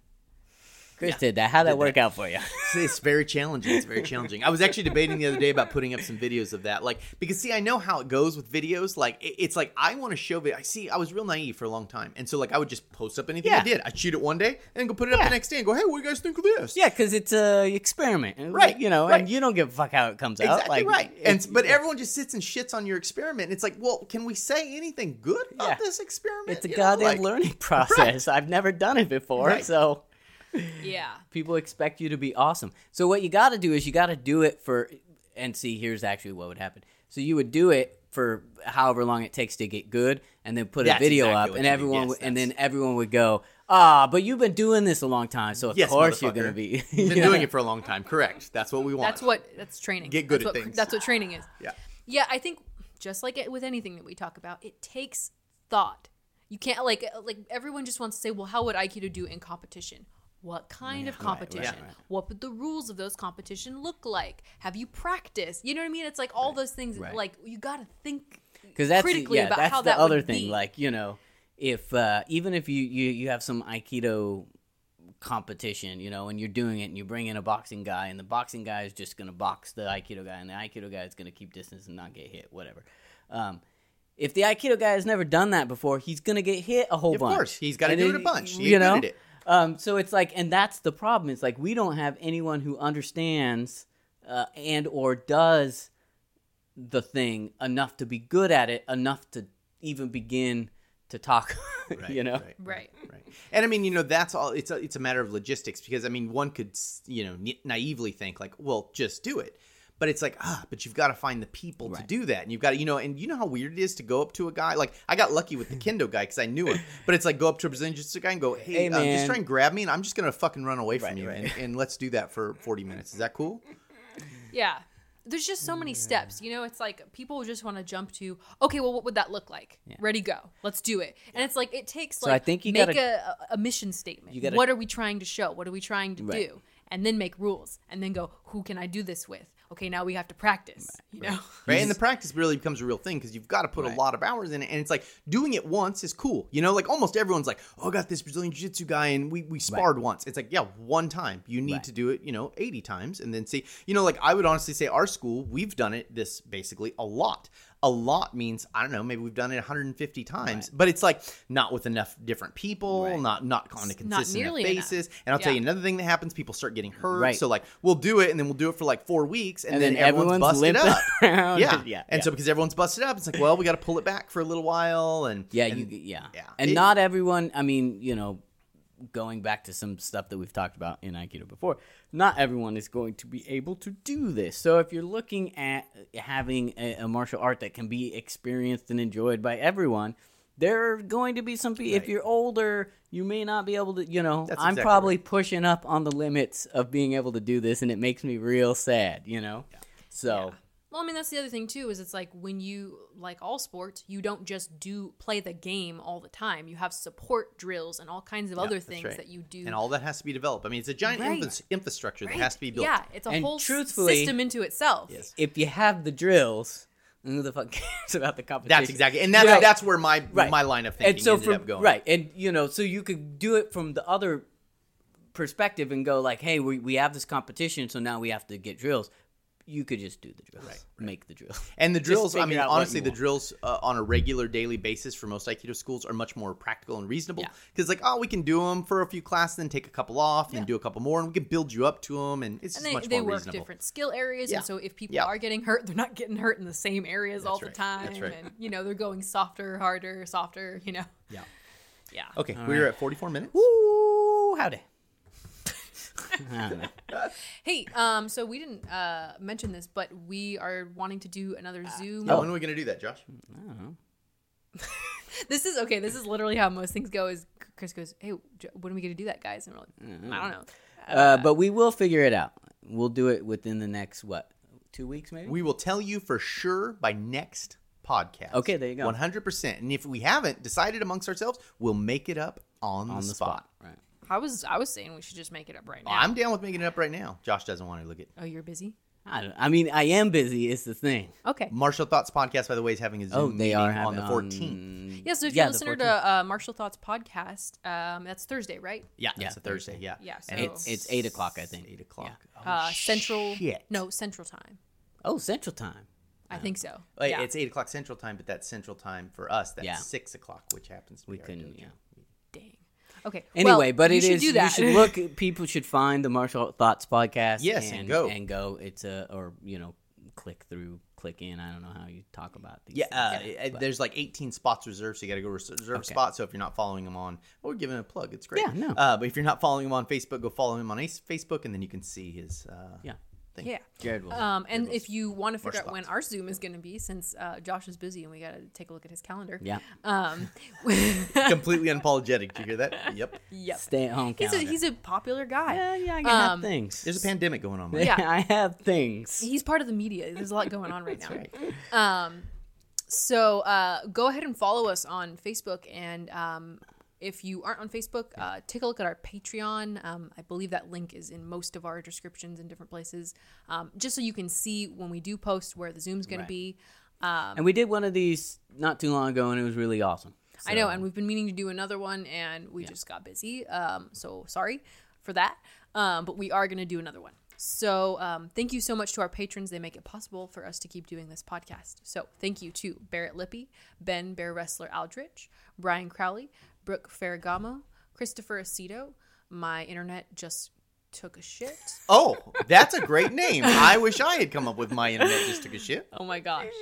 Chris did that. How'd that work out for you? It's very challenging. It's very challenging. I was actually debating the other day about putting up some videos of that, like because see, I know how it goes with videos. Like it- it's like I want to show it. I see. I was real naive for a long time, and so like I would just post up anything I did. I'd shoot it one day and go put it up the next day and go, "Hey, what do you guys think of this?" yeah, because it's a experiment, and, Right, You know, right. and you don't give a fuck how it comes out. Exactly Like, right. And it's- but yeah. everyone just sits and shits on your experiment. And it's like, well, can we say anything good about Yeah. this experiment? it's a You know, goddamn like- learning process. I've never done it before, Right. so yeah. people expect you to be awesome. So what you got to do is you got to do it for and see here's actually what would happen. So you would do it for however long it takes to get good and then put That's a video exactly up and everyone Yes, would, and then everyone would go, "Ah, but you've been doing this a long time, so of Yes, course you're going to be You've been Yeah. doing it for a long time. Correct. That's what we want. That's what that's training. Get good that's at what, things. That's what training is. Yeah. Yeah, I think just like it with anything that we talk about, it takes thought. You can't like like everyone just wants to say, well, how would Aikido do in competition? What kind of competition? right. What would the rules of those competition look like? Have you practiced? You know what I mean? It's like all those things. Right. Like you got to think because that's critically yeah, about that's how the that other thing. be. Like you know, if uh, even if you, you you have some aikido competition, you know, and you're doing it, and you bring in a boxing guy, and the boxing guy is just gonna box the aikido guy, and the aikido guy is gonna keep distance and not get hit, whatever. Um, if the aikido guy has never done that before, he's gonna get hit a whole Of bunch. course. He's gotta do it a bunch. He You know. it. Um, so it's like, and that's the problem. It's like we don't have anyone who understands uh, and or does the thing enough to be good at it, enough to even begin to talk. you know, Right. right. Right. And I mean, you know, that's all. It's a, it's a matter of logistics because I mean, one could you know na- naively think like, well, just do it. But it's like, ah, but you've got to find the people to do that, and you've got to, you know, and you know how weird it is to go up to a guy. Like, I got lucky with the kendo guy because I knew him. But it's like go up to a Brazilian jiu-jitsu guy and go, hey, Hey, um, just try and grab me, and I'm just gonna fucking run away from Right, you, right. And, and let's do that for 40 minutes. Is that cool? Yeah. There's just so many steps. You know, it's like people just want to jump to, okay, well, what would that look like? Ready, go. Let's do it. And it's like, it takes So like, I think you make gotta- a, a mission statement. You gotta- what are we trying to show? What are we trying to Right. do? And then make rules. And then go, who can I do this with? Okay, now we have to practice. You know? right? And the practice really becomes a real thing because you've got to put Right. a lot of hours in it. And it's like doing it once is cool. You know, like almost everyone's like, oh, I got this Brazilian Jiu Jitsu guy and we, we sparred once. It's like, yeah, one time. You need Right. to do it, you know, 80 times and then see. You know, like I would honestly say our school, we've done it this basically a lot. A lot means, I don't know, maybe we've done it 150 times, but it's like not with enough different people, Right. not not on a consistent nearly enough. basis. And I'll tell you another thing that happens: people start getting hurt. Right. So like we'll do it, and then we'll do it for like four weeks, and, and then, then everyone's, everyone's busted up. around. Yeah, yeah. And yeah. so because everyone's busted up, it's like, well, we got to pull it back for a little while, and Yeah, and- you yeah. yeah. And It- not everyone, I mean, you know, going back to some stuff that we've talked about in Aikido before, not everyone is going to be able to do this. So if you're looking at having a, a martial art that can be experienced and enjoyed by everyone, there are going to be some people. If you're older, you may not be able to. You know, That's I'm exactly probably pushing up on the limits of being able to do this, and it makes me real sad. You know, so Well, I mean, that's the other thing too. Is it's like when you like all sports, you don't just do play the game all the time. You have support drills and all kinds of other things right. that you do. and all that has to be developed. I mean, it's a giant Right. infra- infrastructure that has to be built. Yeah, it's a And whole s- truthfully- system into itself. Yes. if you have the drills, who the fuck cares about the competition? That's exactly, and that's You know, that's where my Right. my line of thinking and so ended from up going. right, and you know, so you could do it from the other perspective and go like, hey, we we have this competition, so now we have to get drills. You could just do the drills. Make the drill. And the drills, I mean, honestly, the want. drills uh, on a regular daily basis for most Aikido schools are much more practical and reasonable. Yeah. Because, like, oh, we can do them for a few classes, then take a couple off, and do a couple more, and we can build you up to them, and it's and just they, much they more work reasonable. different skill areas Yeah. and so if people Yeah. are getting hurt they're not getting hurt in the same areas all That's the time That's right. and you know they're going softer harder softer you know Yeah. yeah Okay, we're at 44 minutes. Woo, howdy. I don't know. hey um so we didn't uh mention this but we are wanting to do another zoom Oh, when are we going to do that, Josh? this is okay this is literally how most things go is chris goes hey when are we gonna do that guys and we're like i don't know Uh, but we will figure it out. We'll do it within the next what, two weeks maybe. We will tell you for sure by next podcast. Okay, there you go. 100%. And if we haven't decided amongst ourselves, we'll make it up on, on the, the spot. spot. Right. I was i was saying we should just make it up right now I'm down with making it up right now. Josh doesn't want to look at oh you're busy I, I mean, I am busy. Is the thing. okay Martial Thoughts Podcast, by the way, is having a Zoom Oh, they meeting are on the 14th. yeah so if Yeah, you're the listener to uh martial thoughts podcast um that's thursday right Yeah, Yeah, it's a Thursday. Yeah, Yeah, And so- It's it's eight o'clock, I think. eight o'clock. Oh, uh central shit. no central time Oh, Central Time. i think so Wait, yeah. It's eight o'clock Central Time, but that's Central Time for us. That's Yeah. six o'clock, which happens to We be our couldn't. Yeah. Dang okay Anyway, well, but you it should is. do that You should look. People should find the Martial Thoughts podcast. Yes, and go. and go. It's a or you know, click through, click in. I don't know how you talk about these. Yeah, things. uh, uh, there's like 18 spots reserved, so you got to go reserve a Okay. spot. So if you're not following them on, well, we're giving a plug. It's great. Yeah, no. Uh, but if you're not following him on Facebook, go follow him on Facebook, and then you can see his. Uh, yeah. Yeah Jared will. um, and Jared if you want to figure out when our Zoom is going to be, since uh, Josh is busy and we got to take a look at his calendar. yeah. Um, Completely unapologetic. Did you hear that? Yep. yep. Stay at home. He's a he's a popular guy. yeah, yeah. I Um, have things. There's a pandemic going on. Mike. Yeah. I have things. He's part of the media. There's a lot going on right now. Right. Um, so uh, go ahead and follow us on Facebook, and um, if you aren't on Facebook, uh, take a look at our Patreon. Um, I believe that link is in most of our descriptions in different places, um, just so you can see when we do post where the Zoom's going Right. to be. Um, And we did one of these not too long ago, and it was really awesome. I know, and we've been meaning to do another one, and we just got busy. Um, so sorry for that. Um, but we are going to do another one. So um, thank you so much to our patrons. They make it possible for us to keep doing this podcast. So thank you to Barrett Lippy, Ben Bear Wrestler Aldrich, Brian Crowley, Brooke Ferragamo, Christopher Aceto. My internet just took a shit. Oh, that's a great name. I wish I had come up with my internet just took a shit. Oh my gosh.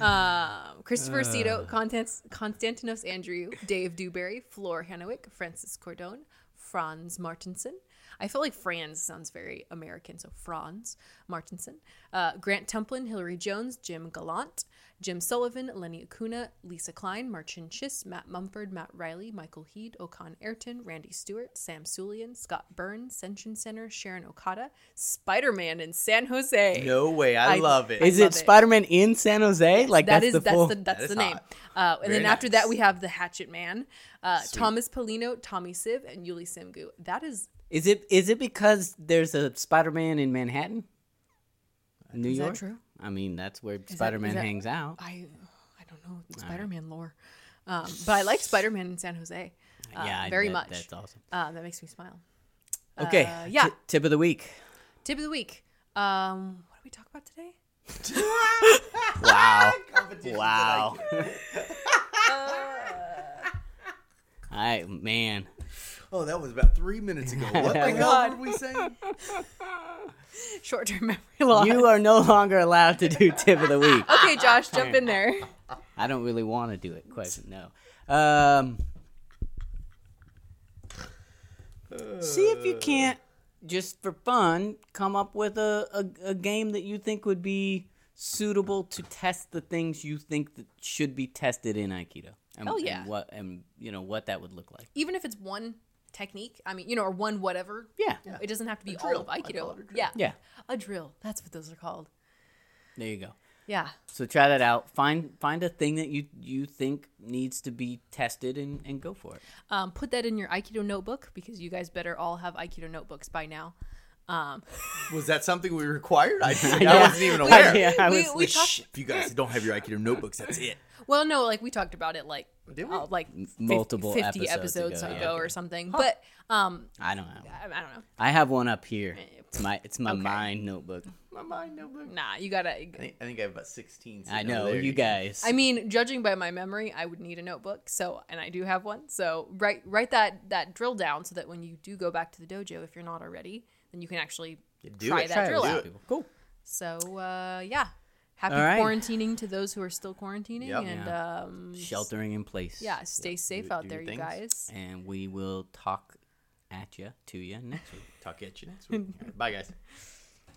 Um, Christopher Aceto, Constans- Constantinos Andrew, Dave Dewberry, Flor Hanowick, Francis Cordone, Franz Martinson. I feel like Franz sounds very American, so Franz Martinson. Uh, Grant Templin, Hillary Jones, Jim Gallant, Jim Sullivan, Lenny Acuna, Lisa Klein, Marcin Chiss, Matt Mumford, Matt Riley, Michael Heed, Okan Ayrton, Randy Stewart, Sam Sulian, Scott Burns, Senshin Center, Sharon Okada, Spider Man in San Jose. No way. I, I- love it. Is love it it. Spider Man in San Jose? like that that's is the that's full. the that's That the name. Uh, and Very then after that we have the Hatchet Man, uh, Thomas Polino, Tommy Siv, and Yuli Simgu. That is Is it is it because there's a Spider Man in Manhattan, New is York? that true? I mean, that's where Spider Man is that- hangs out. I I don't know Spider Man lore, um, but I like Spider Man in San Jose. Uh, yeah, I- very that- much. That's awesome. Uh, that makes me smile. Okay, Uh, yeah. ti- tip of the week. Tip of the week. Um, what did we talk about today? Wow, Competitions wow. that I man, Oh, that was about three minutes ago. What the hell God. were we saying? Short term memory loss. you are no longer allowed to do tip of the week. okay, Josh, jump in there. I don't really want to do it. Quite no. Um, see if you can't just for fun come up with a, a, a game that you think would be suitable to test the things you think that should be tested in Aikido. And, Oh, yeah. and what and you know what that would look like. Even if it's one technique, I mean, you know, or one whatever. Yeah, It doesn't have to be drill. all of Aikido. a drill. Yeah. yeah. A drill. That's what those are called. There you go. Yeah. So try that out. Find find a thing that you you think needs to be tested and, and go for it. Um, put that in your Aikido notebook because you guys better all have Aikido notebooks by now. Um, Was that something we required? I, I Yeah. wasn't even aware. yeah, I We- was. we Shh, talked- if you guys don't have your Aikido notebooks, that's it. Well, no, like we talked about it like we? uh, like multiple 50 episodes episodes, ago, ago, yeah. or something. But um, I don't know. I, I don't know. I have one up here. Eh, It's my it's my Okay. mind notebook. My mind notebook. Nah, you gotta. I think, I think I have about sixteen. I know there. you guys. I mean, judging by my memory, I would need a notebook. So, and I do have one. So, write write that that drill down so that when you do go back to the dojo, if you're not already, then you can actually You do try it. that Try drill out. people. Cool. So, uh, yeah. Happy All right. quarantining to those who are still quarantining, Yep. and um, Sheltering in place. yeah, stay safe Do- out do there, your you guys. And we will talk at you to you next week. Talk at you next week. All right, bye, guys.